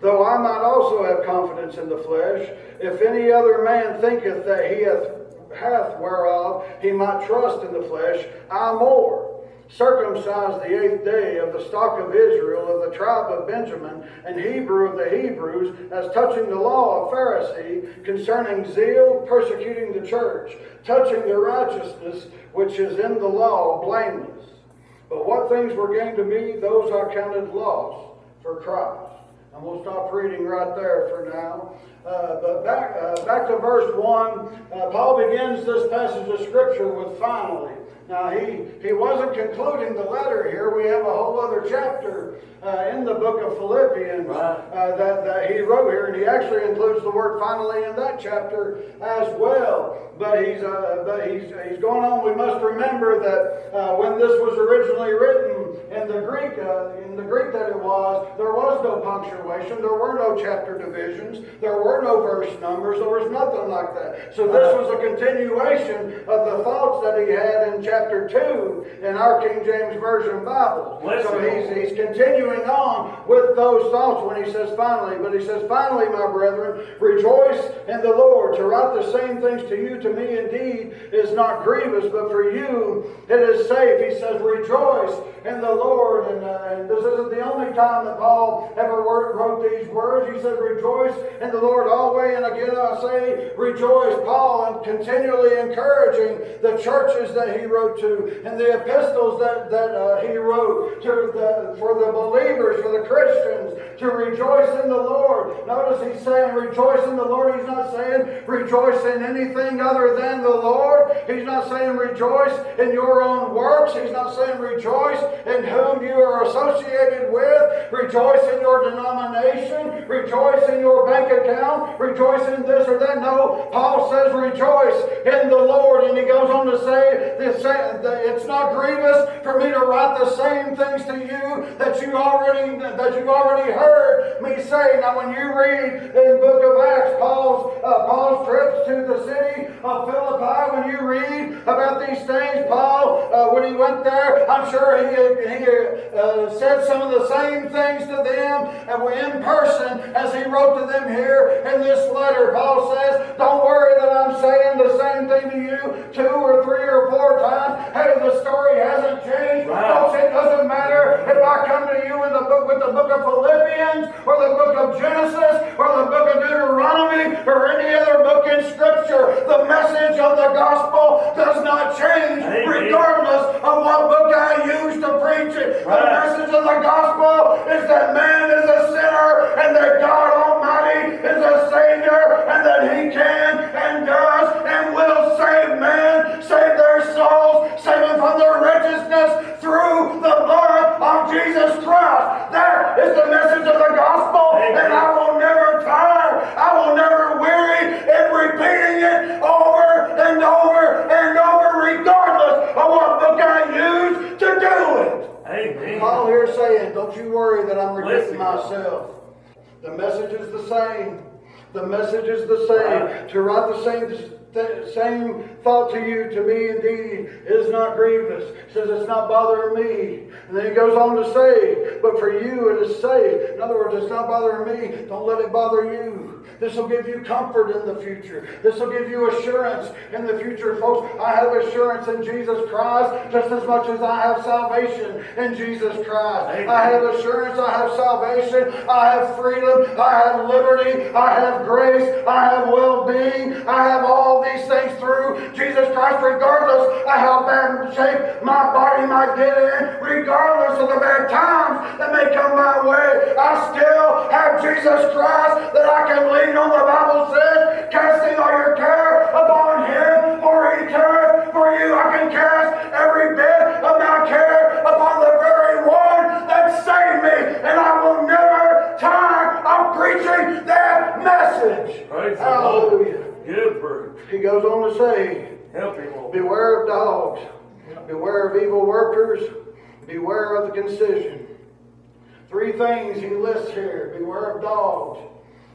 Though I might also have confidence in the flesh, if any other man thinketh that he hath, hath whereof he might trust in the flesh, I more circumcised the eighth day of the stock of Israel, of the tribe of Benjamin, and Hebrew of the Hebrews, as touching the law of Pharisee, concerning zeal, persecuting the church, touching the righteousness which is in the law, blameless. But what things were gained to me, those I counted loss for Christ. And we'll stop reading right there for now. Uh, but back, uh, back to verse 1, uh, Paul begins this passage of Scripture with finally. Now, he, he wasn't concluding the letter here. We have a whole other chapter uh, in the book of Philippians right. uh, that, that he wrote here, and he actually includes the word finally in that chapter as well. But he's, uh, but he's, he's going on. We must remember that uh, when this was originally written in the Greek, uh, in the Greek that it was, there was no punctuation, there were no chapter divisions, there were no verse numbers, there was nothing like that. So this was a continuation of the thoughts that he had in chapter 2 in our King James Version Bible. So he's, he's continuing on with those thoughts when he says finally. But he says, finally, my brethren, rejoice in the Lord. To write the same things to you, to me indeed, is not grievous, but for you it is safe. He says, rejoice in the Lord. And, uh, and this isn't the only time that Paul ever wrote these words. He said, rejoice in the Lord always. And again, I say, rejoice. Paul and continually encouraging the churches that he wrote wrote to, and the epistles that, that uh, he wrote to the, for the believers, for the Christians, to rejoice in the Lord. Notice he's saying rejoice in the Lord. He's not saying rejoice in anything other than the Lord. He's not saying rejoice in your own works. He's not saying rejoice in whom you are associated with. Rejoice in your denomination. Rejoice in your bank account. Rejoice in this or that. No, Paul says rejoice in the Lord. And he goes on to say it's not grievous for me to write the same things to you that you already that you've already heard me say. Now, when you read in the book of Acts, Paul's uh, Paul's trips to the city of Philippi, when you read about these things, Paul, uh, when he went there, I'm sure he he uh, said some of the same things to them and we in person as he wrote to them here in this letter. Paul says, "Don't worry that I'm saying the same thing to you two or three or four times." Hey, the story hasn't changed. Folks, it doesn't matter if I come to you in the book with the book of Philippians or the book of Genesis or the book of Deuteronomy or any other book in Scripture. The message of the gospel myself. The message is the same. The message is the same. To write the same the same thought to you, to me indeed, is not grievous. Says it's not bothering me. And then he goes on to say, but for you it is safe. In other words, it's not bothering me. Don't let it bother you. This will give you comfort in the future. This will give you assurance in the future, folks. I have assurance in Jesus Christ just as much as I have salvation in Jesus Christ. Amen. I have assurance, I have salvation, I have freedom, I have liberty, I have grace, I have well being, I have all these things through Jesus Christ, regardless of how bad shape my body might get in, regardless of the bad times that may come my way. I still have Jesus Christ that I can lean on. The Bible says, casting all your care upon Him, for He careth for you. I can cast every bit of my care upon the very one that saved me, and I will never tire of preaching that message. Praise. Hallelujah. Good fruit. He goes on to say, Help him, Lord. Beware of dogs, beware of evil workers, beware of the concision. Three things he lists here beware of dogs.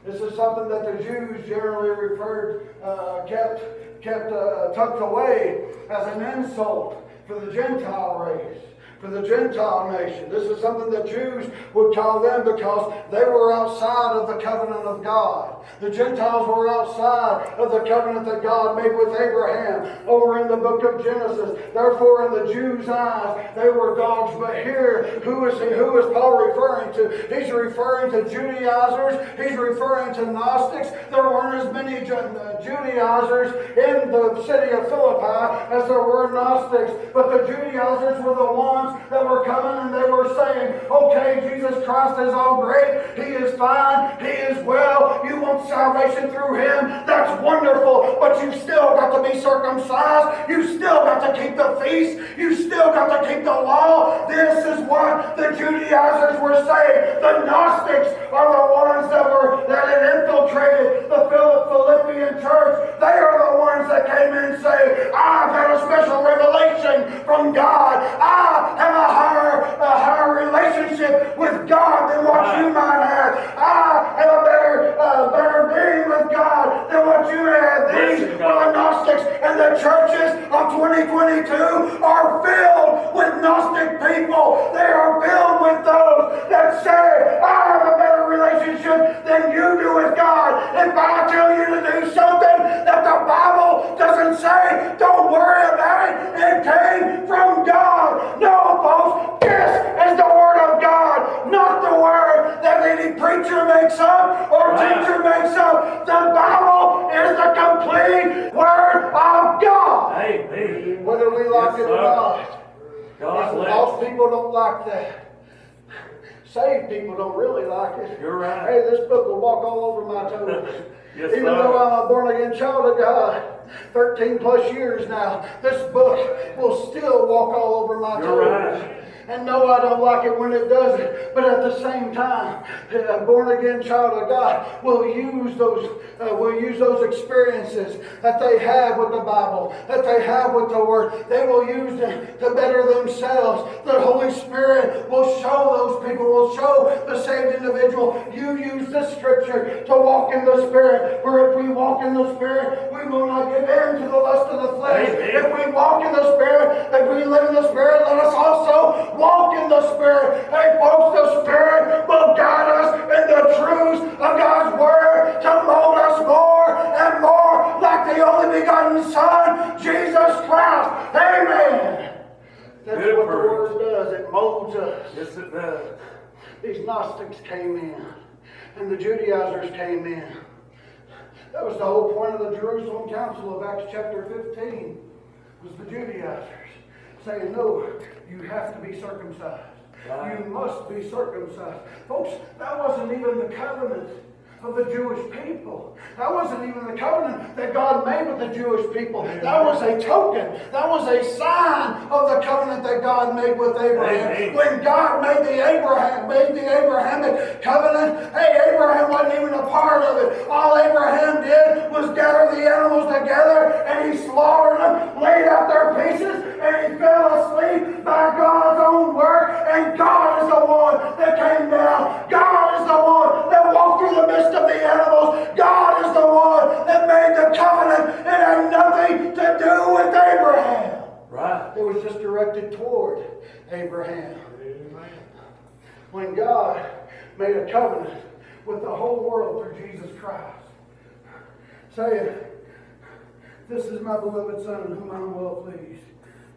This is something that the Jews generally referred, uh, kept, kept uh, tucked away as an insult for the Gentile race for the Gentile nation. This is something that Jews would call them because they were outside of the covenant of God. The Gentiles were outside of the covenant that God made with Abraham over in the book of Genesis. Therefore, in the Jews' eyes, they were dogs. But here, who is he, who is Paul referring to? He's referring to Judaizers. He's referring to Gnostics. There weren't as many uh, Judaizers in the city of Philippi as there were Gnostics. But the Judaizers were the ones that were coming and they were saying, okay, Jesus Christ is all great. He is fine. He is well. You want salvation through him. That's wonderful. But you've still got to be circumcised. You still got to keep the feast. You still got to keep the law. This is what the Judaizers were saying. The Gnostics are the ones that were that had infiltrated the Philippian church. They are the ones that came in and say, I've had a special revelation from God. I have a higher, a higher relationship with God than what you might have. I have a better, uh, better being with God than what you have. These are the Gnostics and the churches of 2022 are filled with Gnostic people. They are filled with those that say, I have a better relationship than you do with God. If I tell you to do something that the Bible doesn't say, don't worry about it. It came from God. No, folks, this is the Word of God, not the Word that any preacher makes up or teacher makes up. The Bible is the complete Word of God. Amen. Whether we like yes, it or not. God most people don't like that. Saved people don't really like it. You're right. Hey, this book will walk all over my toes. yes, Even though I'm a born again child of God, 13 plus years now, this book will still walk all over my toes. Right. And no, I don't like it when it does it, But at the same time, a born again child of God will use those uh, will use those experiences that they have with the Bible, that they have with the Word. They will use them to better themselves. The Holy Spirit will show those people, will show the saved individual. You use this scripture to walk in the Spirit. For if we walk in the Spirit, we will not give in to the lust of the flesh. Amen. If we walk in the Spirit, if we live in the Spirit, let us also walk in the Spirit. Hey, folks, the Spirit will guide us in the truths of God's Word to mold us more and more like the only begotten Son, Jesus Christ. Amen. That's Good what the Word does. It molds us. Yes, it does. These Gnostics came in, and the Judaizers came in. That was the whole point of the Jerusalem Council of Acts chapter 15, was the Judaizers saying, no, you have to be circumcised. Right. You must be circumcised. Folks, that wasn't even the covenant of the Jewish people. That wasn't even the covenant that God made with the Jewish people. That was a token. That was a sign of the covenant that God made with Abraham. When God made the Abraham, made the Abrahamic covenant, hey, Abraham wasn't even a part of it. All Abraham did was gather the animals together and he slaughtered them, laid out their pieces, and he fell asleep by God's own word. And God is the one that came down. God is the one that walked through the midst of the animals. God is the one that made the covenant. It had nothing to do with Abraham. Right. It was just directed toward Abraham. Amen. When God made a covenant with the whole world through Jesus Christ, saying, This is my beloved Son in whom I am well pleased.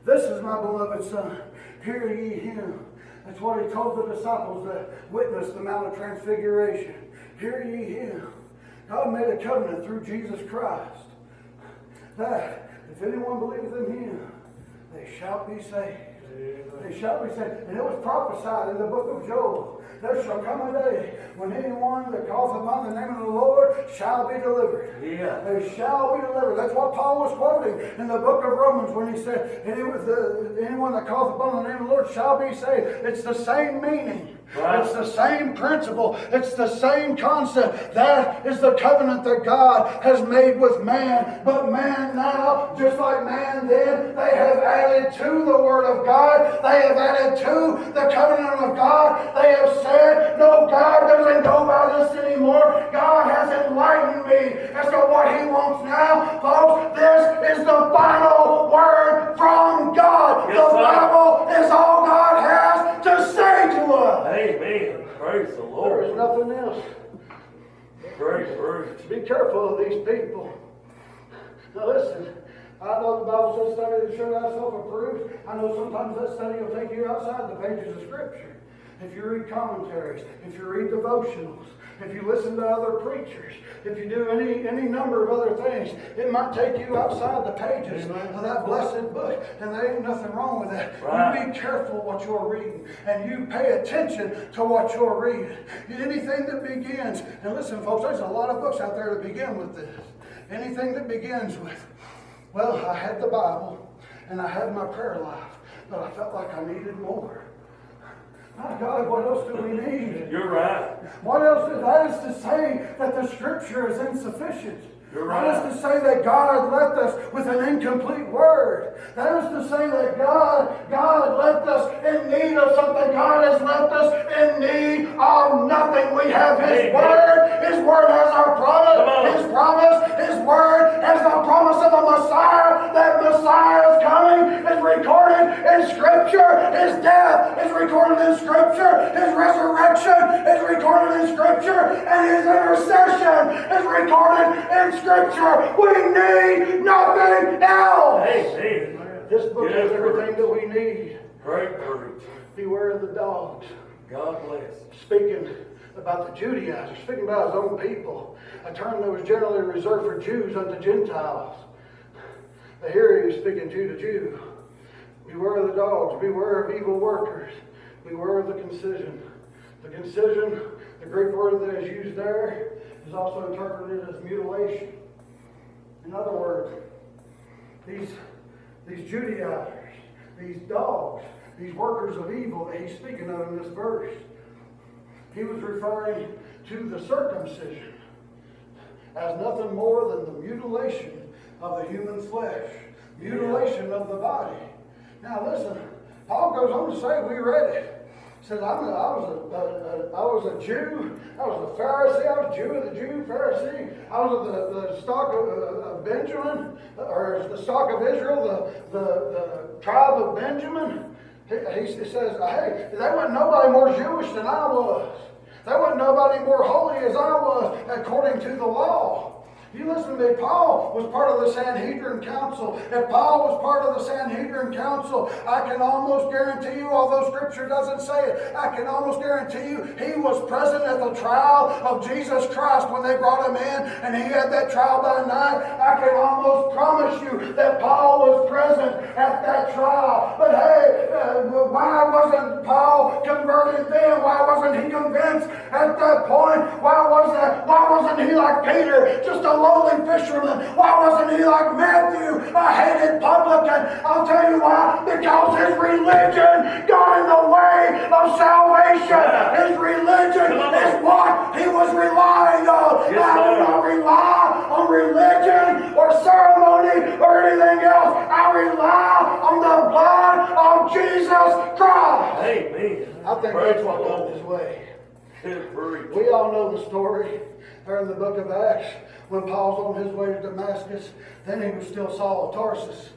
This is my beloved Son. Hear ye him. That's what he told the disciples that witnessed the Mount of Transfiguration. Hear ye him. God made a covenant through Jesus Christ that if anyone believes in him, they shall be saved. They shall be saved. And it was prophesied in the book of Joel. There shall come a day when anyone that calls upon the name of the Lord shall be delivered. Yeah. They shall be delivered. That's what Paul was quoting in the book of Romans when he said, anyone that calls upon the name of the Lord shall be saved. It's the same meaning. It's the same principle. It's the same concept. That is the covenant that God has made with man. But man now, just like man then, they have added to the word of God. They have added to the covenant of God. They have said, no, God doesn't go by this anymore. God has enlightened me as to what he wants now. Folks, this is the final word from God. Yes, the sir. Bible is all God has to say to us. Amen. Praise the Lord. There is nothing else. Praise, praise. Be careful of these people. Now listen, I know the Bible says study to show thyself approved. I know sometimes that study will take you outside the pages of Scripture. If you read commentaries, if you read devotionals, if you listen to other preachers, if you do any any number of other things, it might take you outside the pages of that blessed book. And there ain't nothing wrong with that. Right. You be careful what you're reading, and you pay attention to what you're reading. Anything that begins, and listen, folks, there's a lot of books out there to begin with this. Anything that begins with, well, I had the Bible and I had my prayer life, but I felt like I needed more. My God, what else do we need? You're right. What else is that is to say that the scripture is insufficient. You're right. is to say that God left us with an incomplete word. That is to say that God, God left us in need of something. God has left us in need of nothing. We have His Amen. word. His word has our promise. His promise, His word has the promise of the Messiah. That Messiah is coming is recorded in Scripture. His death is recorded in Scripture. His resurrection is recorded in Scripture. And His intercession is recorded in Scripture. We need nothing else. Amen. This book Yes, has everything that we need. Great courage. Beware of the dogs. God bless. speaking about the Judaizers, speaking about his own people, a term that was generally reserved for Jews unto Gentiles. But here he is speaking Jew to Jew. Beware of the dogs, beware of evil workers, beware of the concision. The concision, the Greek word that is used there, is also interpreted as mutilation. In other words, these, these Judaizers, these dogs, these workers of evil that he's speaking of in this verse, he was referring to the circumcision as nothing more than the mutilation of the human flesh, mutilation of the body. Now listen, Paul goes on to say, we read it. He says, I'm a, I, was a, a, a, I was a Jew, I was a Pharisee, I was a Jew of the Jew, Pharisee, I was of the, the stock of, uh, of Benjamin, or the stock of Israel, the, the, the tribe of Benjamin. He, he says, hey, there wasn't nobody more Jewish than I was. There wasn't nobody more holy as I was according to the law. You listen to me, Paul was part of the Sanhedrin Council. If Paul was part of the Sanhedrin Council, I can almost guarantee you, although Scripture doesn't say it, I can almost guarantee you he was present at the trial of Jesus Christ when they brought him in and he had that trial by night. I can almost promise you that Paul was present at that trial. But hey, uh, why wasn't Paul converted then? Why wasn't he convinced at that point? Why was that? Why wasn't he like Peter, just a lowly fisherman? Why wasn't he like Matthew, a hated publican? I'll tell you why. Because his religion got in the way of salvation. His religion Come on. is what he was relying on. Yes, I do not rely on religion or ceremony or anything else. I rely on the blood of Jesus Christ. Amen. I think Praise that's what the led Lord. his way. We all know the story there in the book of Acts when Paul's on his way to Damascus. Then he was still Saul of Tarsus.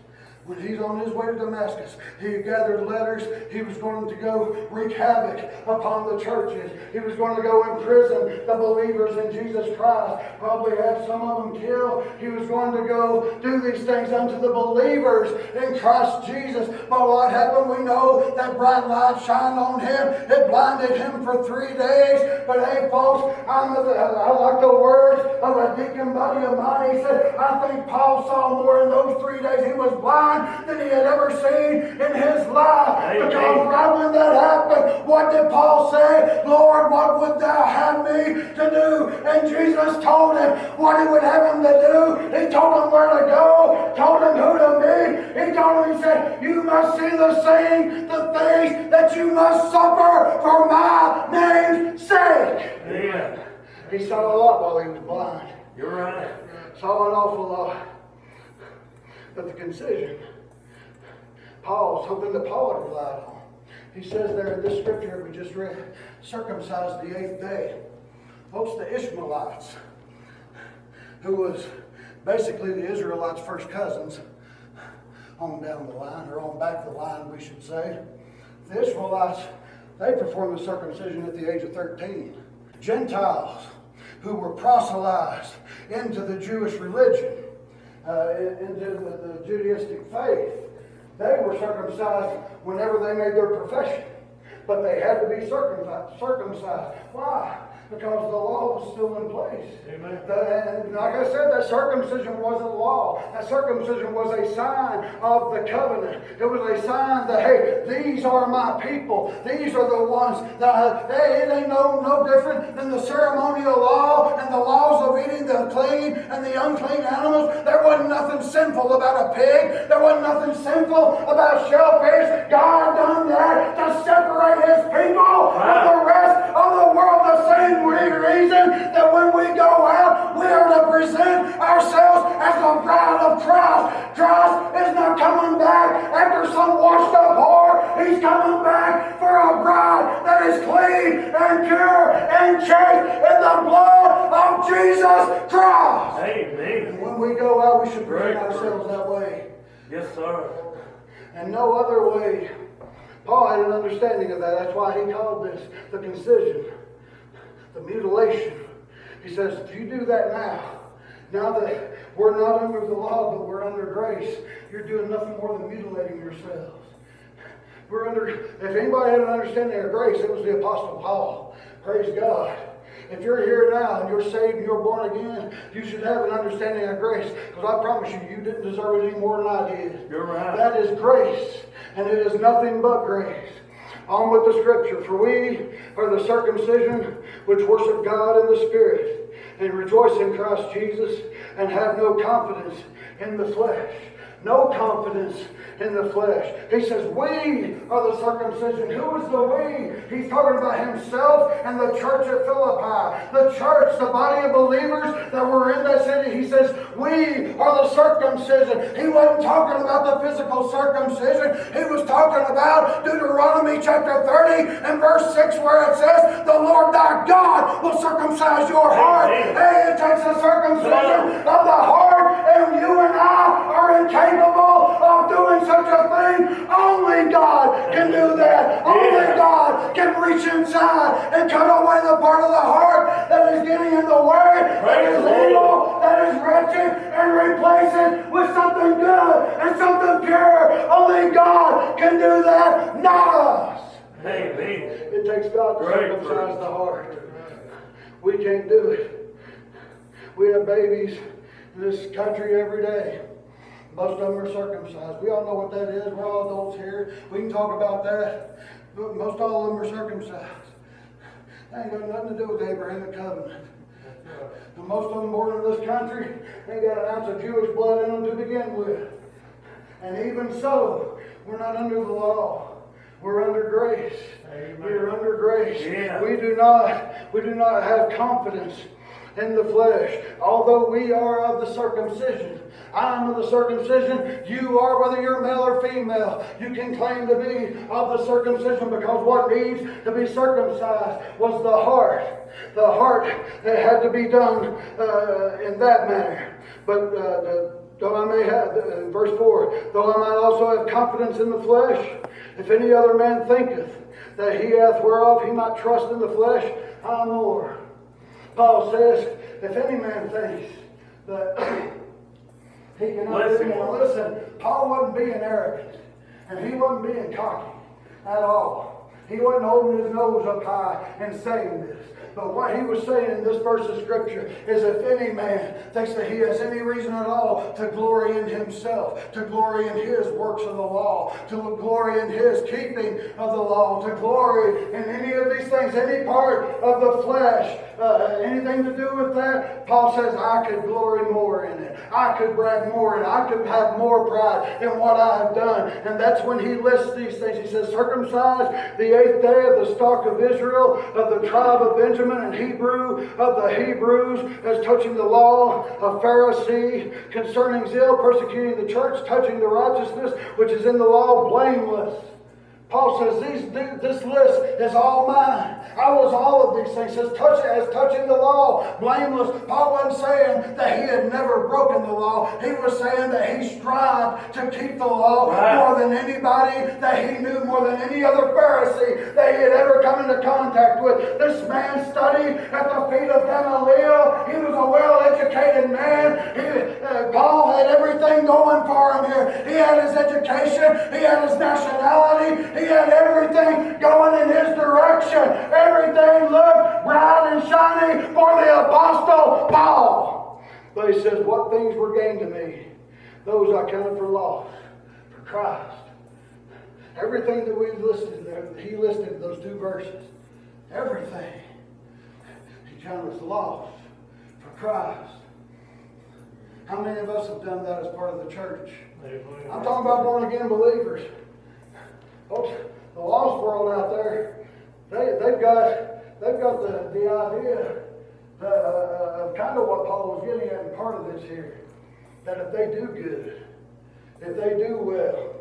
When he's on his way to Damascus, he gathered letters. He was going to go wreak havoc upon the churches. He was going to go imprison the believers in Jesus Christ, probably have some of them killed. He was going to go do these things unto the believers in Christ Jesus. But what happened? We know that bright light shined on him. It blinded him for three days. But hey, folks, I'm the, I like the words of a deacon buddy of mine. He said, I think Paul saw more in those three days. He was blind than he had ever seen in his life. Amen. Because right when that happened, what did Paul say? Lord, what would thou have me to do? And Jesus told him what he would have him to do. He told him where to go, told him who to meet. He told him, he said, You must see the saying, the things that you must suffer for my name's sake. Amen. He saw a lot while he was blind. You're right. Saw an awful lot. But the concision, Paul, something that Paul had relied on. He says there in this scripture we just read, circumcised the eighth day. Folks, the Ishmaelites, who was basically the Israelites' first cousins, on down the line, or on back the line, we should say. The Ishmaelites, they performed the circumcision at the age of 13. Gentiles, who were proselytized into the Jewish religion, uh, into the, Judaistic faith, they were circumcised whenever they made their profession. But they had to be circumcised. Why? Because the law was still in place. Amen. The- and like I said, that circumcision wasn't law. That circumcision was a sign of the covenant. It was a sign that, hey, these are my people. These are the ones that, hey, it ain't no, no different than the ceremonial law and the laws of eating the clean and the unclean animals. There wasn't nothing sinful about a pig. There wasn't nothing sinful about shellfish. God done that to separate his people from the rest of the world. The same reason that when we go out, we are to present ourselves as the bride of Christ. Christ is not coming back after some washed up whore. He's coming back for a bride that is clean and pure and chaste in the blood of Jesus Christ. Amen. And when we go out, we should present Right. ourselves that way Yes, sir. and no other way. Paul had an understanding of that. That's why he called this the concision, the mutilation. He says, if you do that now, now that we're not under the law, but we're under grace, you're doing nothing more than mutilating yourselves. We're under, if anybody had an understanding of grace, it was the Apostle Paul. Praise God. If you're here now and you're saved and you're born again, you should have an understanding of grace. Because I promise you, you didn't deserve it any more than I did. You're right. That is grace, and it is nothing but grace. On with the scripture. For we are the circumcision which worship God in the Spirit, and rejoice in Christ Jesus, and have no confidence in the flesh. No confidence in the flesh. He says, We are the circumcision. Who is the we? He's talking about himself and the church at Philippi. The church, the body of believers that were in that city. He says, We are the circumcision. He wasn't talking about the physical circumcision. He was talking about Deuteronomy chapter 30 and verse 6, where it says, The Lord thy God will circumcise your heart. Hey, it takes a circumcision of the heart, and you and I are incapable of doing such a thing. Only God can do that. Only Yeah. God can reach inside and cut away the part of the heart that is getting in the way, that Praise is the Lord. evil, that is wretched, and replace it with something good and something pure. Only God can do that, not us. Amen. It takes God to Great circumcise the heart. We can't do it. We have babies in this country every day. Most of them are circumcised. We all know what that is. We're all adults here. We can talk about that. But most all of them are circumcised. That ain't got nothing to do with the Abrahamic covenant. The most of them born in this country ain't got an ounce of Jewish blood in them to begin with. And even so, we're not under the law. We're under grace. Amen. We're under grace. Yeah. We do not we do not have confidence in the flesh. Although we are of the circumcision. I am of the circumcision. You are, whether you're male or female. You can claim to be of the circumcision because what needs to be circumcised was the heart. The heart that had to be done uh, in that manner. But uh, the, though I may have, uh, verse 4, though I might also have confidence in the flesh, if any other man thinketh that he hath whereof he might trust in the flesh, I more. Paul says, if any man thinks that he cannot Listen. do listen, Paul wasn't being arrogant, and he wasn't being cocky at all. He wasn't holding his nose up high and saying this. But what he was saying in this verse of scripture is if any man thinks that he has any reason at all to glory in himself, to glory in his works of the law, to glory in his keeping of the law, to glory in any of these things, any part of the flesh, uh, anything to do with that, Paul says, I could glory more in it. I could brag more in it. I could have more pride in what I have done. And that's when he lists these things. He says, circumcised the eighth day of the stock of Israel, of the tribe of Benjamin, and Hebrew of the Hebrews, as touching the law, a Pharisee, concerning zeal, persecuting the church, touching the righteousness which is in the law, blameless. Paul says these, this list is all mine. I was all of these things. Says touch as touching the law, blameless. Paul wasn't saying that he had never broken the law. He was saying that he strived to keep the law right. more than anybody that he knew, more than any other Pharisee that he had ever come into contact with. This man studied at the feet of Gamaliel. He was a well-educated man. He, uh, Paul had everything going for him here. He had his education. He had his nationality. He had everything going in his direction. Everything looked bright and shiny for the Apostle Paul. But he says, What things were gained to me, those I counted for loss for Christ. Everything that we listed there, he listed those two verses. Everything. He counted as loss for Christ. How many of us have done that as part of the church? I'm talking about born again believers. Folks, the lost world out there, they, they've got, they've got the, the idea that, uh, of kind of what Paul was getting at in part of this here. That if they do good, if they do well,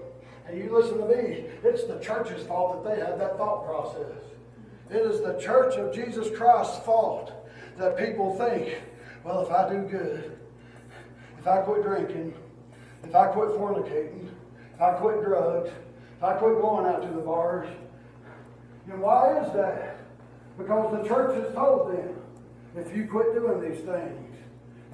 and you listen to me, it's the church's fault that they have that thought process. It is the church of Jesus Christ's fault that people think, well, if I do good, if I quit drinking, if I quit fornicating, if I quit drugs, I quit going out to the bars. And why is that? Because the church has told them, if you quit doing these things,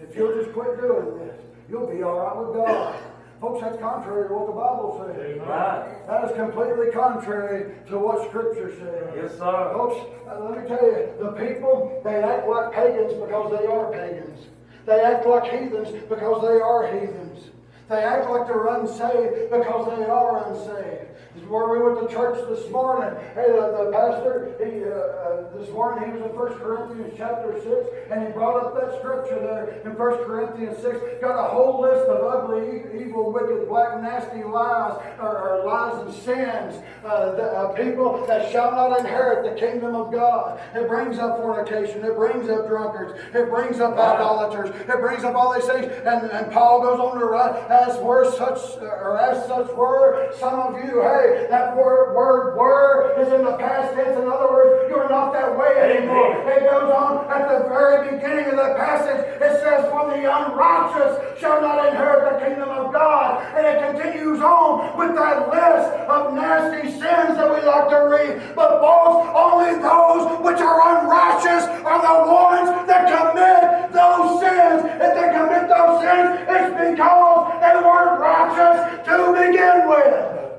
if you'll just quit doing this, you'll be all right with God. Folks, that's contrary to what the Bible says. Right. That is completely contrary to what Scripture says. Yes, sir. Folks, uh, let me tell you, the people, they act like pagans because they are pagans. They act like heathens because they are heathens. They act like they're unsaved because they are unsaved. This is where we went to church this morning. Hey, the, the pastor, he, uh, uh, this morning he was in 1 Corinthians chapter 6, and he brought up that scripture there in 1 Corinthians 6. Got a whole list of ugly, evil, wicked, black, nasty lies, or, or lies and sins. Uh, the, uh, people that shall not inherit the kingdom of God. It brings up fornication. It brings up drunkards. It brings up idolaters. It brings up all these things. And, and Paul goes on to write, as were such, or as such were some of you. Hey, way. That word, word were is in the past tense. In other words, you're not that way anymore. It goes on at the very beginning of the passage. It says, For the unrighteous shall not inherit the kingdom of God. And it continues on with that list of nasty sins that we like to read. But folks, only those which are unrighteous are the ones that commit those sins. If they commit those sins, it's because they weren't righteous to begin with.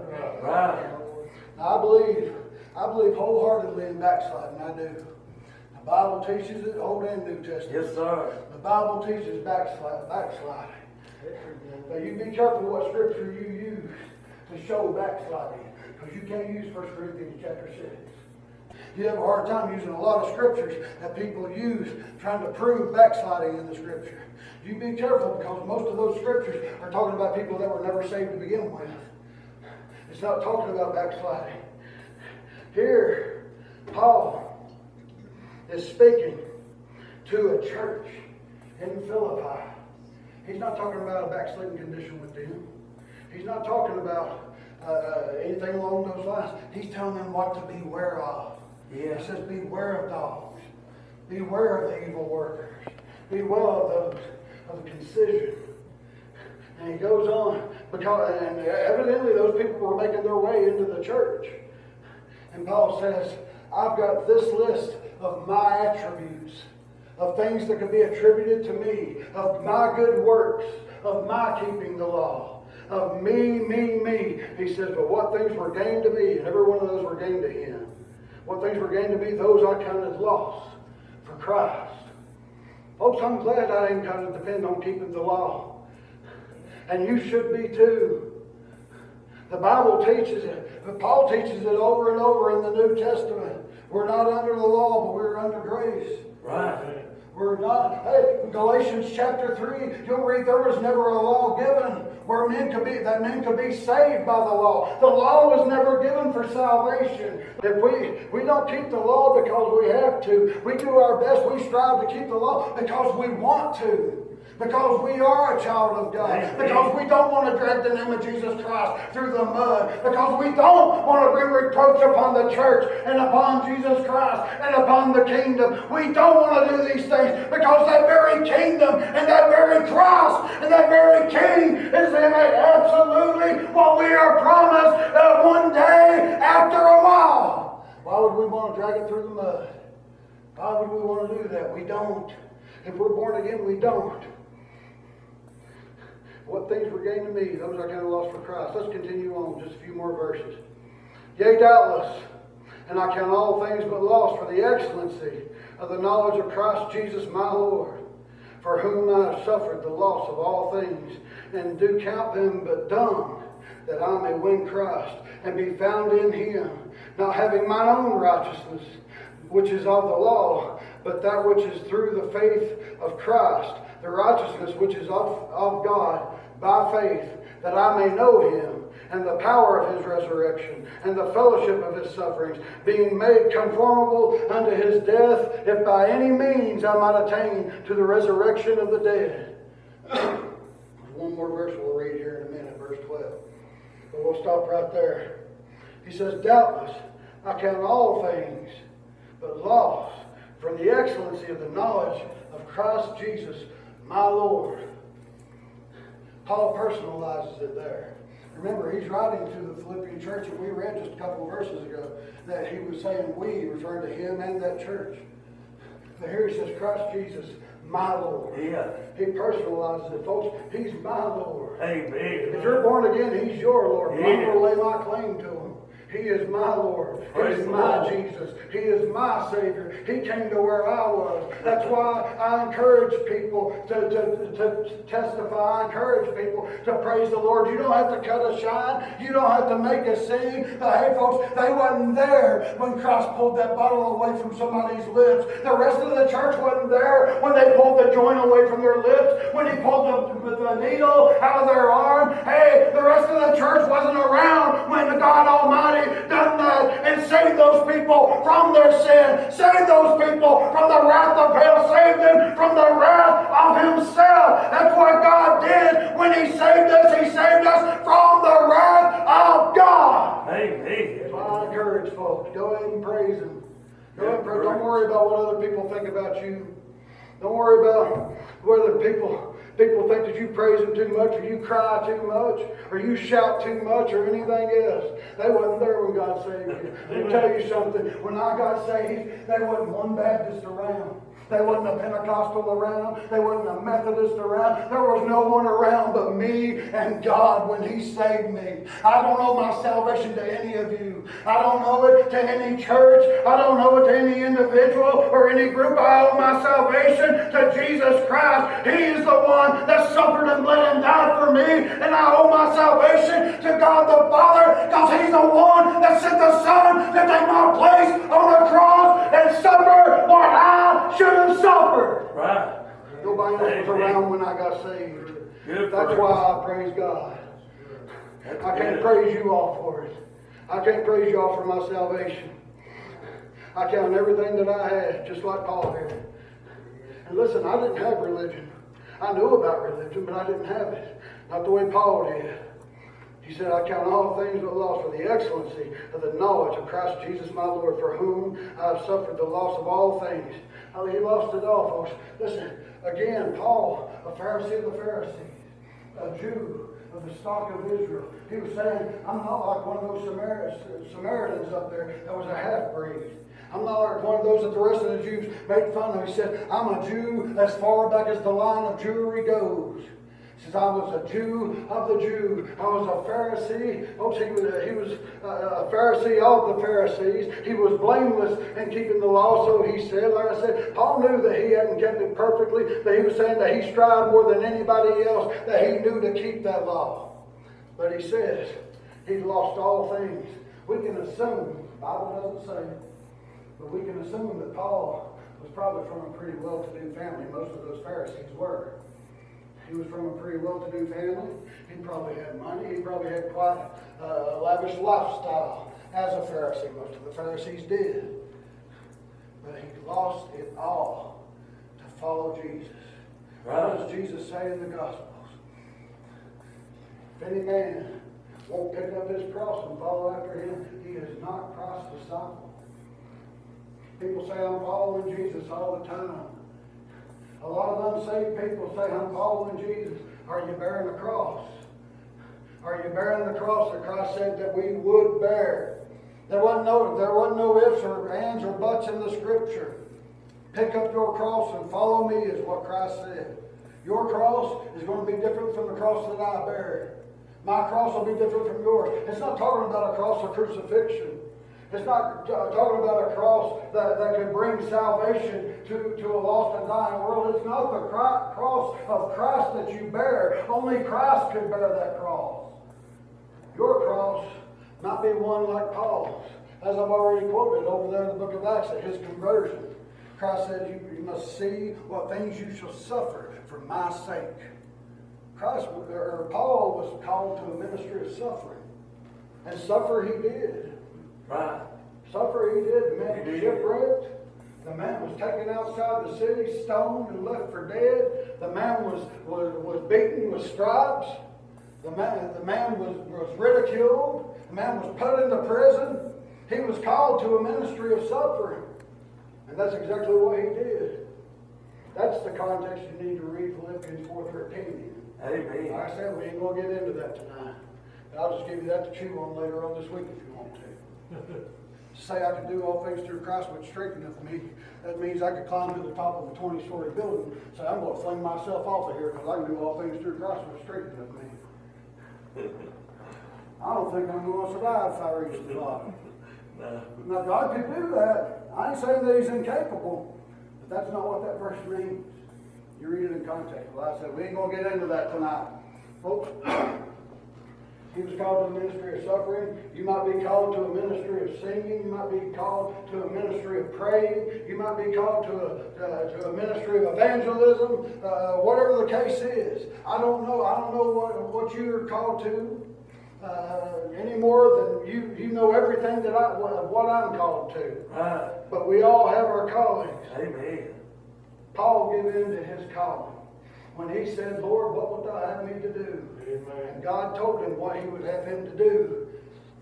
I believe, I believe wholeheartedly in backsliding. I do. The Bible teaches it, Old and New Testament. Yes, sir. The Bible teaches backslide, backsliding. But you be careful what scripture you use to show backsliding, because you can't use 1 Corinthians chapter 6. You have a hard time using a lot of scriptures that people use trying to prove backsliding in the scripture. You be careful because most of those scriptures are talking about people that were never saved to begin with. It's not talking about backsliding. Here, Paul is speaking to a church in Philippi. He's not talking about a backsliding condition with them. He's not talking about uh, uh, anything along those lines. He's telling them what to beware of. Yeah. He says, Beware of dogs. Beware of the evil workers. Beware of those of the concision. And he goes on, because, and evidently those people were making their way into the church. And Paul says, I've got this list of my attributes, of things that can be attributed to me, of my good works, of my keeping the law, of me, me, me. He says, but what things were gained to me, and every one of those were gained to him. What things were gained to me, those I counted loss for Christ. Folks, I'm glad I ain't got to depend on keeping the law. And you should be too. The Bible teaches it. But Paul teaches it over and over in the New Testament. We're not under the law, but we're under grace. Right. We're not. Hey, Galatians chapter 3, you'll read there was never a law given where men could be that men could be saved by the law. The law was never given for salvation. If we we don't keep the law because we have to, we do our best, we strive to keep the law because we want to. Because we are a child of God. Because we don't want to drag the name of Jesus Christ through the mud. Because we don't want to bring reproach upon the church and upon Jesus Christ and upon the kingdom. We don't want to do these things because that very kingdom and that very cross and that very king is in it absolutely what we are promised uh, one day after a while. Why would we want to drag it through the mud? Why would we want to do that? We don't. If we're born again, we don't. What things were gained to me, those I of lost for Christ. Let's continue on, just a few more verses. Yea, doubtless, and I count all things but lost for the excellency of the knowledge of Christ Jesus my Lord, for whom I have suffered the loss of all things, and do count them but dung, that I may win Christ, and be found in him, not having mine own righteousness, which is of the law, but that which is through the faith of Christ, the righteousness which is of, of God by faith, that I may know him and the power of his resurrection and the fellowship of his sufferings, being made conformable unto his death, if by any means I might attain to the resurrection of the dead. One more verse we'll read here in a minute, verse 12. But we'll stop right there. He says, Doubtless I count all things but loss for the excellency of the knowledge of Christ Jesus, my Lord. Paul personalizes it there. Remember, he's writing to the Philippian church, and we read just a couple of verses ago that he was saying we, referring to him and that church. But here he says, Christ Jesus, my Lord. Yeah. He personalizes it, folks. He's my Lord. Amen. If you're born again, He's your Lord. I'm going to lay my claim to Him. He is my Lord. He is my Lord. Jesus. He is my Savior. He came to where I was. That's why I encourage people to, to, to testify. I encourage people to praise the Lord. You don't have to cut a shine. You don't have to make a scene. But hey, folks, they wasn't there when Christ pulled that bottle away from somebody's lips. The rest of the church wasn't there when they pulled the joint away from their lips. When he pulled the, the needle out of their arm. Hey, the rest of the church wasn't around when the God Almighty done that and saved those people from their sin. Saved those people from the wrath of hell. Saved them from the wrath of himself. That's what God did when he saved us. He saved us from the wrath of God. Amen. So I encourage folks, go ahead and praise Him. Go ahead and praise. Don't worry about what other people think about you. Don't worry about whether people people think that you praise Him too much, or you cry too much, or you shout too much, or anything else. They wasn't there when God saved you. Let me tell you something. When I got saved, there wasn't one Baptist around. There wasn't a Pentecostal around. There wasn't a Methodist around. There was no one around but me and God when He saved me. I don't owe my salvation to any of you. I don't owe it to any church. I don't owe it to any individual or any group. I owe my salvation to Jesus Christ. He is the one that suffered and bled and died for me. And I owe my salvation to God the Father because He's the one that sent the Son to take my place on the cross and suffer what I should have suffered. Right. Nobody else was around when I got saved. Good That's praise. why I praise God. That's I can't good. praise you all for it. I can't praise you all for my salvation. I count everything that I had, just like Paul did. And listen, I didn't have religion. I knew about religion, but I didn't have it. Not the way Paul did. He said, I count all things but loss for the excellency of the knowledge of Christ Jesus my Lord, for whom I have suffered the loss of all things. Oh, he lost it all, folks. Listen, again, Paul, a Pharisee of the Pharisees, a Jew of the stock of Israel. He was saying, I'm not like one of those Samar- Samaritans up there that was a half-breed. I'm not like one of those that the rest of the Jews made fun of. He said, I'm a Jew as far back as the line of Jewry goes. Says, I was a Jew of the Jew. I was a Pharisee. Oh, he was, he was uh, uh, a Pharisee of the Pharisees. He was blameless in keeping the law, so he said. Like I said, Paul knew that he hadn't kept it perfectly, but he was saying that he strived more than anybody else, that he knew to keep that law. But he says he lost all things. We can assume, the Bible doesn't say, but we can assume that Paul was probably from a pretty well-to-do family. Most of those Pharisees were. He was from a pretty well-to-do family. He probably had money. He probably had quite a lavish lifestyle as a Pharisee. Most of the Pharisees did. But he lost it all to follow Jesus. What does Jesus say in the Gospels? If any man won't pick up his cross and follow after him, he is not Christ's disciple. People say, I'm following Jesus all the time. A lot of unsaved people say, I'm following Jesus. Are you bearing the cross? Are you bearing the cross that Christ said that we would bear? There wasn't no, there wasn't no ifs or ands or buts in the scripture. Pick up your cross and follow me is what Christ said. Your cross is going to be different from the cross that I bear. My cross will be different from yours. It's not talking about a cross of crucifixion. It's not talking about a cross that, that can bring salvation to, to a lost and dying world. It's not the cross of Christ that you bear. Only Christ can bear that cross. Your cross might be one like Paul's, as I've already quoted over there in the book of Acts at his conversion. Christ said, you, you must see what things you shall suffer for my sake. Christ, or Paul was called to a ministry of suffering. And suffer he did. Right. Suffer he did. The man was shipwrecked. The man was taken outside the city, stoned, and left for dead. The man was, was, was beaten with stripes. The man, the man was, was ridiculed. The man was put into prison. He was called to a ministry of suffering. And that's exactly what he did. That's the context you need to read Philippians 4.13 Amen. Like I said, we ain't going to get into that tonight. But I'll just give you that to chew on later on this week if you. Say I can do all things through Christ which strengtheneth me. That means I could climb to the top of a 20 story building. Say, I'm going to fling myself off of here because I can do all things through Christ which strengtheneth me. I don't think I'm going to survive if I reach the bottom. No. Now, God could do that. I ain't saying that He's incapable, but that's not what that verse means. You read it in context. Well, I said, we ain't going to get into that tonight. Folks, he was called to a ministry of suffering. You might be called to a ministry of singing. You might be called to a ministry of praying. You might be called to a, uh, to a ministry of evangelism. Uh, whatever the case is, I don't know. I don't know what, what you're called to. Uh, any more than you, you know everything that I, what I'm called to. Right. But we all have our callings. Amen. Paul gave in to his calling when he said, Lord, what wilt thou have me to do? Amen. And God told him what he would have him to do.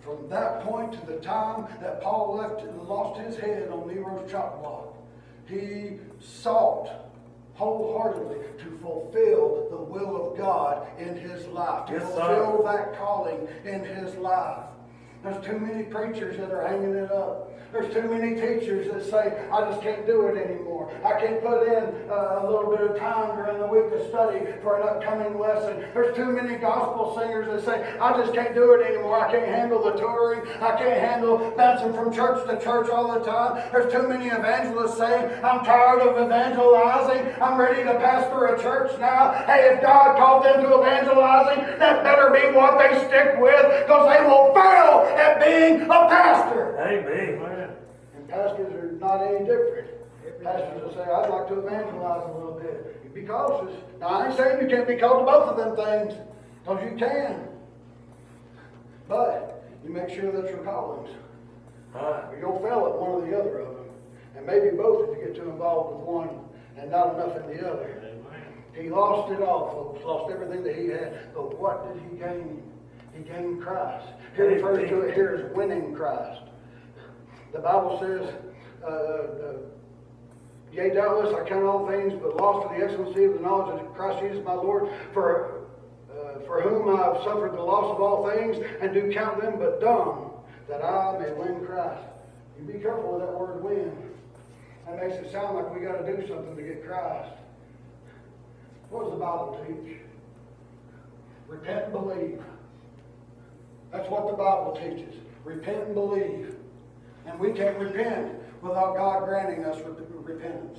From that point to the time that Paul left and lost his head on Nero's chop block, he sought wholeheartedly to fulfill the will of God in his life, to Yes, sir. fulfill that calling in his life. There's too many preachers that are hanging it up. There's too many teachers that say, I just can't do it anymore. I can't put in uh, a little bit of time during the week to study for an upcoming lesson. There's too many gospel singers that say, I just can't do it anymore. I can't handle the touring. I can't handle bouncing from church to church all the time. There's too many evangelists saying, I'm tired of evangelizing. I'm ready to pastor a church now. Hey, if God called them to evangelizing, that better be what they stick with because they will fail at being a pastor. Amen. Pastors are not any different. Pastors will say, I'd like to evangelize a little bit. You be cautious. Now, I ain't saying you can't be called to both of them things, because you can. But you make sure that your callings, or you'll fail at one or the other of them. And maybe both if you get too involved with one and not enough in the other. He lost it all, folks. Lost everything that he had. But what did he gain? He gained Christ. He refers to it here as winning Christ. The Bible says, uh, uh, Yea, doubtless I count all things but lost for the excellency of the knowledge of Christ Jesus my Lord, for, uh, for whom I have suffered the loss of all things, and do count them but dung, that I may win Christ. You be careful with that word win. That makes it sound like we got to do something to get Christ. What does the Bible teach? Repent and believe. That's what the Bible teaches. Repent and believe. And we can't repent without God granting us repentance.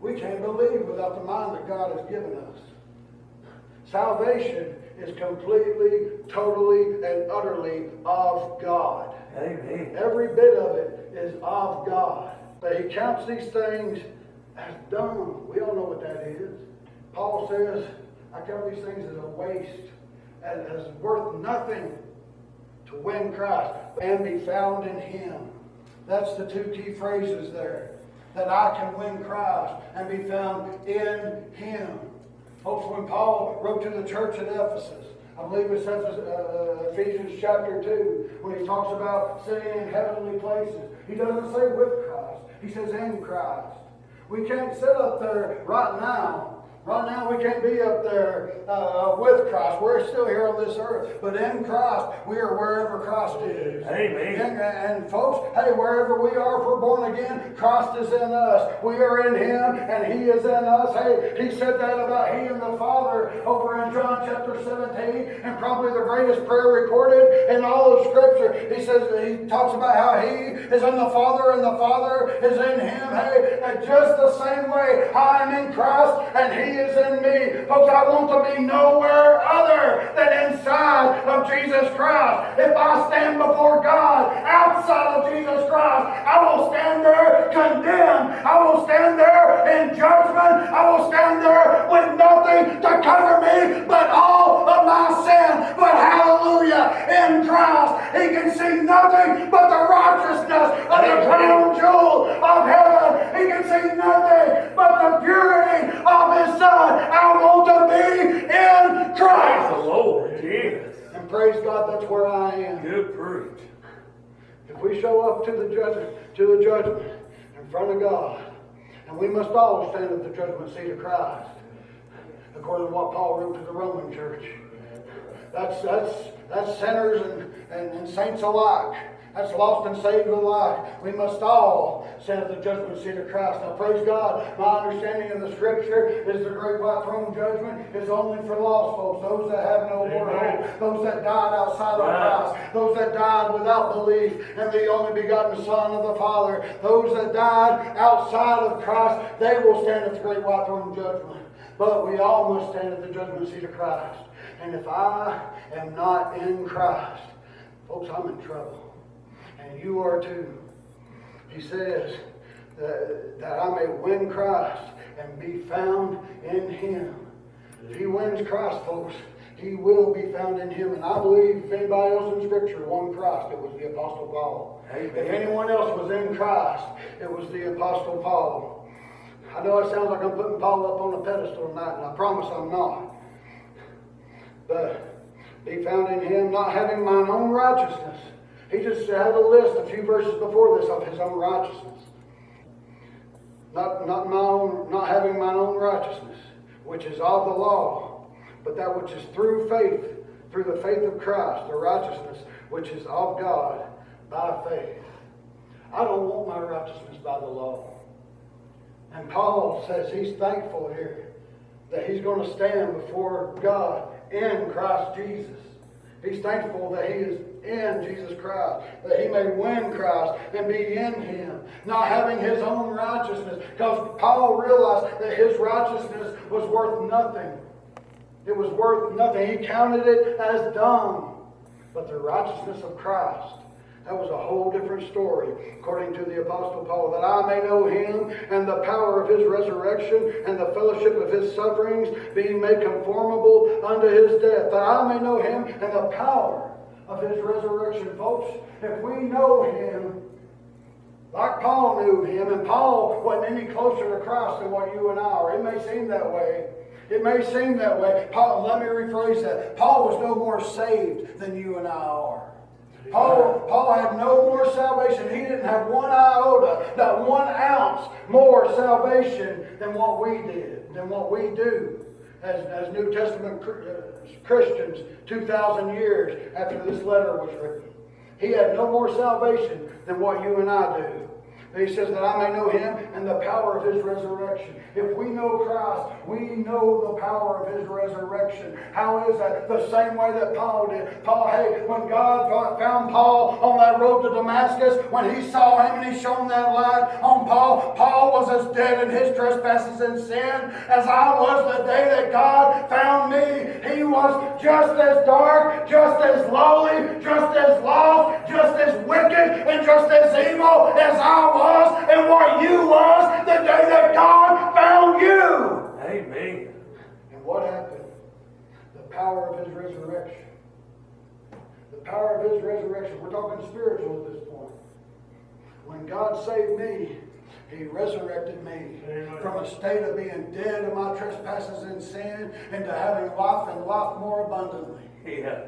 We can't believe without the mind that God has given us. Salvation is completely, totally, and utterly of God. Amen. Every bit of it is of God. But he counts these things as dung. We all know what that is. Paul says, I count these things as a waste, as, as worth nothing to win Christ and be found in him. That's the two key phrases there. That I can win Christ and be found in him. Folks, when Paul wrote to the church at Ephesus, I believe it says uh, Ephesians chapter 2, when he talks about sitting in heavenly places, he doesn't say with Christ, he says in Christ. We can't sit up there right now Right now, we can't be up there uh, with Christ. We're still here on this earth. But in Christ, we are wherever Christ is. Amen. And, and, folks, hey, wherever we are, if we're born again, Christ is in us. We are in Him, and He is in us. Hey, He said that about He and the Father over in John chapter 17, and probably the greatest prayer recorded in all of Scripture. He says, He talks about how He is in the Father, and the Father is in Him. Hey, just the same way, I am in Christ, and He is in me. Folks, I want to be nowhere other than inside of Jesus Christ. If I stand before God outside of Jesus Christ, I will stand there condemned. I will stand there in judgment. I will stand there with nothing to cover me but all of my sin. But hallelujah, in Christ, He can see nothing but the righteousness of the crown jewel of heaven. He can see nothing but the purity of His Son. I want to be in Praise Christ. the Lord. Jesus. And praise God, that's where I am. Good preach. If we show up to the judgment, to the judgment in front of God, and we must all stand at the judgment seat of Christ, according to what Paul wrote to the Roman church. That's that's that's sinners and, and, and saints alike. That's lost and saved alike. We must all stand at the judgment seat of Christ. Now, praise God, my understanding of the Scripture is the great white throne judgment is only for lost folks, those that have no more hope, those that died outside of. Christ, those that died without belief in the only begotten Son of the Father, those that died outside of Christ, they will stand at the great white throne judgment. But we all must stand at the judgment seat of Christ. And if I am not in Christ, folks, I'm in trouble and you are too. He says that, that I may win Christ and be found in Him. If he wins Christ, folks, he will be found in Him. And I believe if anybody else in Scripture won Christ, it was the Apostle Paul. Amen. If anyone else was in Christ, it was the Apostle Paul. I know it sounds like I'm putting Paul up on a pedestal tonight, and I promise I'm not. But be found in him, not having mine own righteousness. He just had a list a few verses before this of his own righteousness. Not, not my own, not having mine own righteousness, which is of the law, but that which is through faith, through the faith of Christ, the righteousness which is of God by faith. I don't want my righteousness by the law. And Paul says he's thankful here that he's going to stand before God in Christ Jesus. He's thankful that he is in Jesus Christ, that he may win Christ and be in him, not having his own righteousness. Because Paul realized that his righteousness was worth nothing. It was worth nothing. He counted it as dung. But the righteousness of Christ, that was a whole different story, according to the Apostle Paul, that I may know him and the power of his resurrection and the fellowship of his sufferings, being made conformable unto his death, that I may know him and the power of his resurrection. Folks, if we know him, like Paul knew him, and Paul wasn't any closer to Christ than what you and I are. It may seem that way. It may seem that way. Paul, let me rephrase that. Paul was no more saved than you and I are. Paul, Paul had no more salvation. He didn't have one iota, not one ounce more salvation than what we did, than what we do as, as New Testament uh, Christians 2,000 years after this letter was written. He had no more salvation than what you and I do. He says that I may know him and the power of his resurrection. If we know Christ, we know the power of his resurrection. How is that? The same way that Paul did. Paul, hey, when God found Paul on that road to Damascus, when he saw him and he shone that light on Paul, Paul was as dead in his trespasses and sin as I was the day that God found me. He was just as dark, just as lowly, just as lost, just as wicked, and just as evil as I was was and what you was the day that God found you. Amen. And what happened? The power of his resurrection. The power of his resurrection. We're talking spiritual at this point. When God saved me, he resurrected me Amen. from a state of being dead in my trespasses and sin into having life and life more abundantly. Yeah.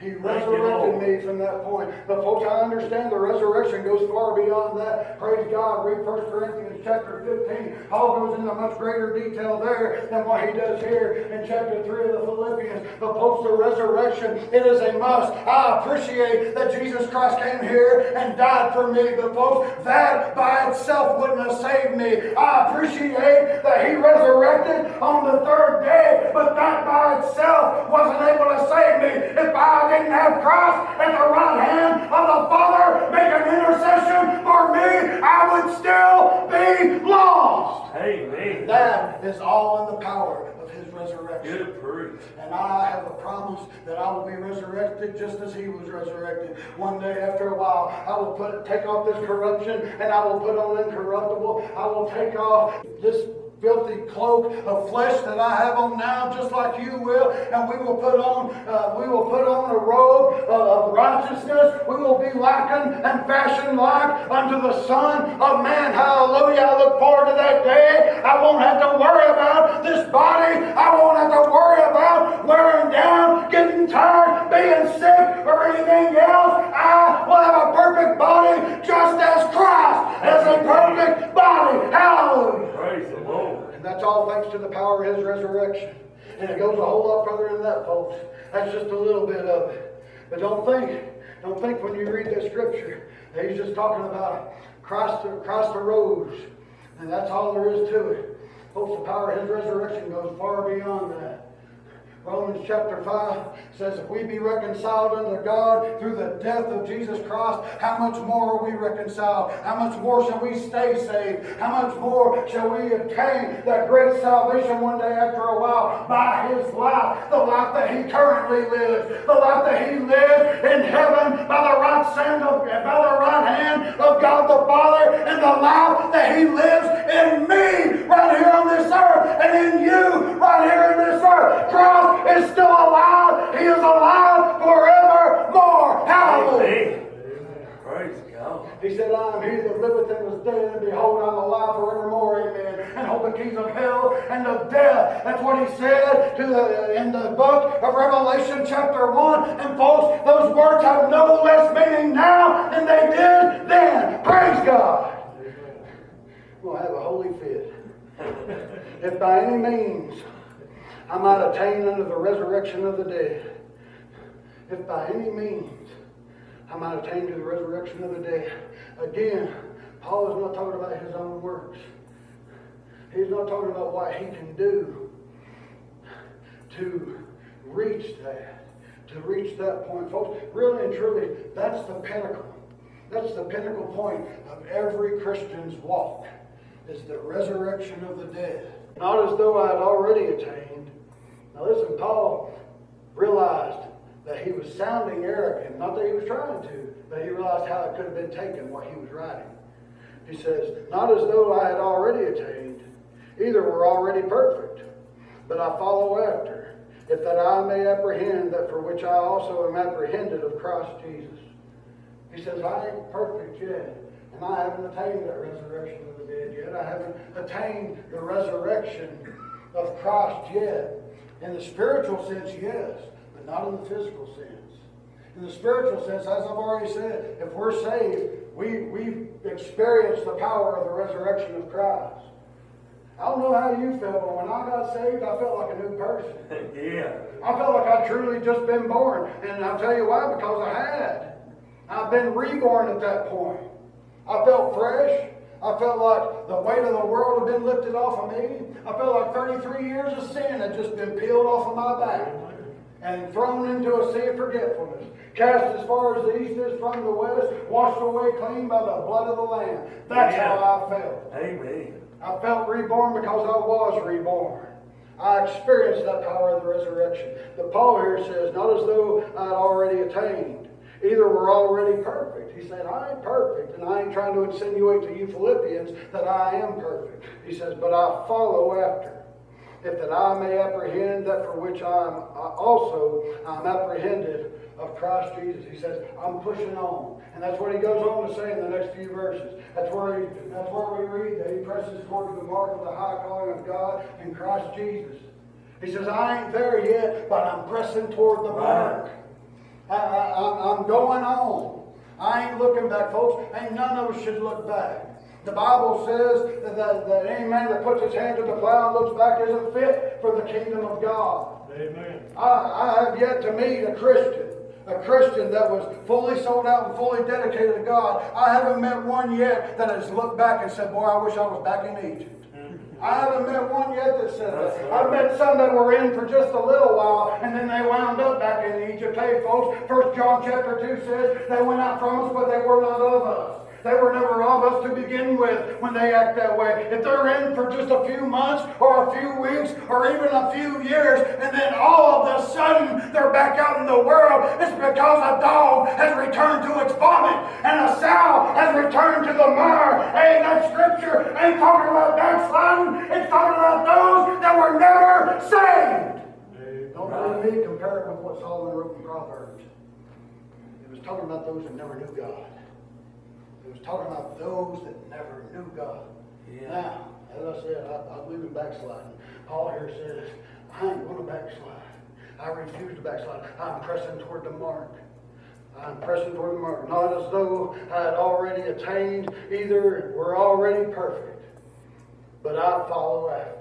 He resurrected me from that point. But folks, I understand the resurrection goes far beyond that. Praise God. Read 1 Corinthians chapter 15. Paul goes into much greater detail there than what he does here in chapter 3 of the Philippians. But folks, the resurrection, it is a must. I appreciate that Jesus Christ came here and died for me. But folks, that by itself wouldn't have saved me. I appreciate that he resurrected on the third day, but that by itself wasn't able to save me. If I didn't have Christ at the right hand of the Father making intercession for me, I would still be lost. Amen. That is all in the power of his resurrection. Good proof. And I have a promise that I will be resurrected just as he was resurrected. One day after a while, I will put take off this corruption and I will put on incorruptible. I will take off this filthy cloak of flesh that I have on now, just like you will, and we will put on uh, we will put on a robe of righteousness. We will be likened and fashioned like unto the Son of Man. Hallelujah! I look forward to that day. I won't have to worry about this body. I won't have to worry about wearing down, getting tired, being sick, or anything else. I will have a perfect body, just as Christ has a perfect body. Hallelujah! And that's all thanks to the power of his resurrection. And it goes a whole lot further than that, folks. That's just a little bit of it. But don't think, don't think when you read this scripture that he's just talking about Christ, Christ arose. And that's all there is to it. Folks, the power of his resurrection goes far beyond that. Romans chapter 5 says, If we be reconciled unto God through the death of Jesus Christ, how much more are we reconciled? How much more shall we stay saved? How much more shall we obtain that great salvation one day after a while by his life, the life that he currently lives, the life that he lives in heaven by the right hand of, by the right hand of God the Father, and the life that he lives in me right here on this earth, and in you right here in this earth. Christ is still alive. He is alive forevermore. Hallelujah. Praise God. He said, I am he that liveth and was dead, and behold, I'm alive forevermore. Amen. And hold the keys of hell and of death. That's what he said to the, in the book of Revelation, chapter 1. And folks, those words have no less meaning now than they did then. Praise God. We'll have a holy fit. if by any means I might attain unto the resurrection of the dead. If by any means I might attain to the resurrection of the dead. Again, Paul is not talking about his own works. He's not talking about what he can do to reach that, to reach that point. Folks, really and truly, that's the pinnacle. That's the pinnacle point of every Christian's walk, is the resurrection of the dead. Not as though I had already attained, now listen, Paul realized that he was sounding arrogant. Not that he was trying to, but he realized how it could have been taken, what he was writing. He says, Not as though I had already attained, either were already perfect, but I follow after, if that I may apprehend that for which I also am apprehended of Christ Jesus. He says, I ain't perfect yet, and I haven't attained that resurrection of the dead yet. I haven't attained the resurrection of Christ yet. In the spiritual sense, yes, but not in the physical sense. In the spiritual sense, as I've already said, if we're saved, we, we experience the power of the resurrection of Christ. I don't know how you felt, but when I got saved, I felt like a new person. yeah. I felt like I'd truly just been born. And I'll tell you why, because I had. I've been reborn at that point. I felt fresh. I felt like the weight of the world had been lifted off of me. I felt like 33 years of sin had just been peeled off of my back and thrown into a sea of forgetfulness. Cast as far as the east is from the west, washed away clean by the blood of the Lamb. That's Yeah. how I felt. Amen. I felt reborn because I was reborn. I experienced that power of the resurrection. But Paul here says, not as though I had already attained. Either we're already perfect. He said, I ain't perfect, and I ain't trying to insinuate to you Philippians that I am perfect. He says, but I follow after. If that I may apprehend that for which I am uh, also I'm apprehended of Christ Jesus. He says, I'm pushing on. And that's what he goes on to say in the next few verses. That's where he that's where we read that he presses toward the mark of the high calling of God in Christ Jesus. He says, I ain't there yet, but I'm pressing toward the mark. I, I, I'm going on. I ain't looking back, folks. Ain't none of us should look back. The Bible says that, that, that any man that puts his hand to the plow and looks back isn't fit for the kingdom of God. Amen. I, I have yet to meet a Christian, a Christian that was fully sold out and fully dedicated to God. I haven't met one yet that has looked back and said, Boy, I wish I was back in Egypt. I haven't met one yet that said that. I've met some that were in for just a little while and then they wound up back in Egypt. Hey, folks, First John chapter 2 says they went out from us, but they were not of us. They were never of us to begin with when they act that way. If they're in for just a few months or a few weeks or even a few years and then all of a sudden they're back out in the world, it's because a dog has returned to its vomit and a sow has returned to the mire. Hey, that scripture ain't talking about backsliding, it's talking about those that were never saved. Don't believe me? Compare it with what Solomon wrote in Proverbs. It was talking about those that never knew God. It was talking about those that never knew God. Yeah. Now, as I said, I, I believe in backsliding. Paul here says, I ain't going to backslide. I refuse to backslide. I'm pressing toward the mark. I'm pressing toward the mark. Not as though I had already attained either, we're already perfect. But I follow after.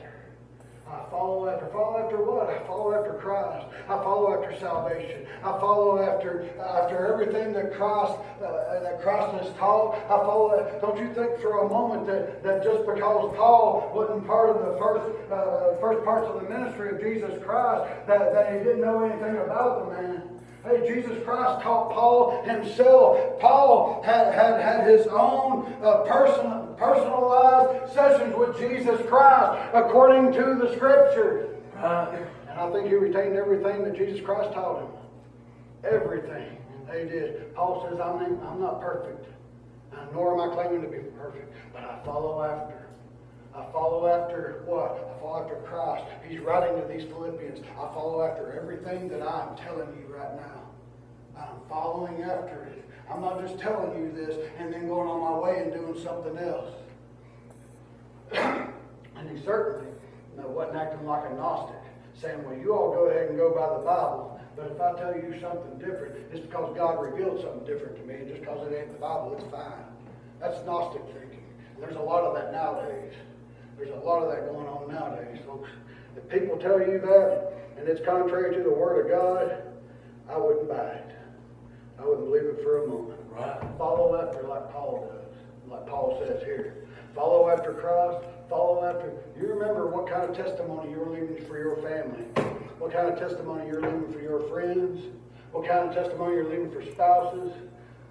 I follow after. Follow after what? I follow after Christ. I follow after salvation. I follow after after everything that Christ uh, that Christ has taught. I follow. Don't you think for a moment that, that just because Paul wasn't part of the first uh, first parts of the ministry of Jesus Christ that, that he didn't know anything about the man. Hey, Jesus Christ taught Paul himself. Paul had, had, had his own uh, person, personalized sessions with Jesus Christ according to the scriptures. Right. And I think he retained everything that Jesus Christ taught him. Everything they did. Paul says, I'm, I'm not perfect, uh, nor am I claiming to be perfect, but I follow after. I follow after what? I follow after Christ. He's writing to these Philippians. I follow after everything that I'm telling you right now. I'm following after it. I'm not just telling you this and then going on my way and doing something else. and he certainly you know, wasn't acting like a Gnostic, saying, well, you all go ahead and go by the Bible, but if I tell you something different, it's because God revealed something different to me, and just because it ain't the Bible, it's fine. That's Gnostic thinking. And there's a lot of that nowadays. There's a lot of that going on nowadays, folks. If people tell you that, and it's contrary to the Word of God, I wouldn't buy it. I wouldn't believe it for a moment. Right. Follow after like Paul does, like Paul says here. Follow after Christ. Follow after. You remember what kind of testimony you're leaving for your family, what kind of testimony you're leaving for your friends, what kind of testimony you're leaving for spouses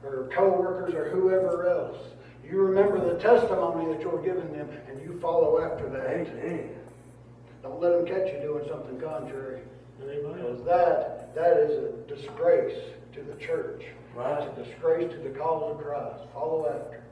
or co-workers or whoever else. You remember the testimony that you're giving them, and you follow after that. Amen. Don't let them catch you doing something contrary. Amen. Because that, that is a disgrace to the church. Right. It's a disgrace to the cause of Christ. Follow after.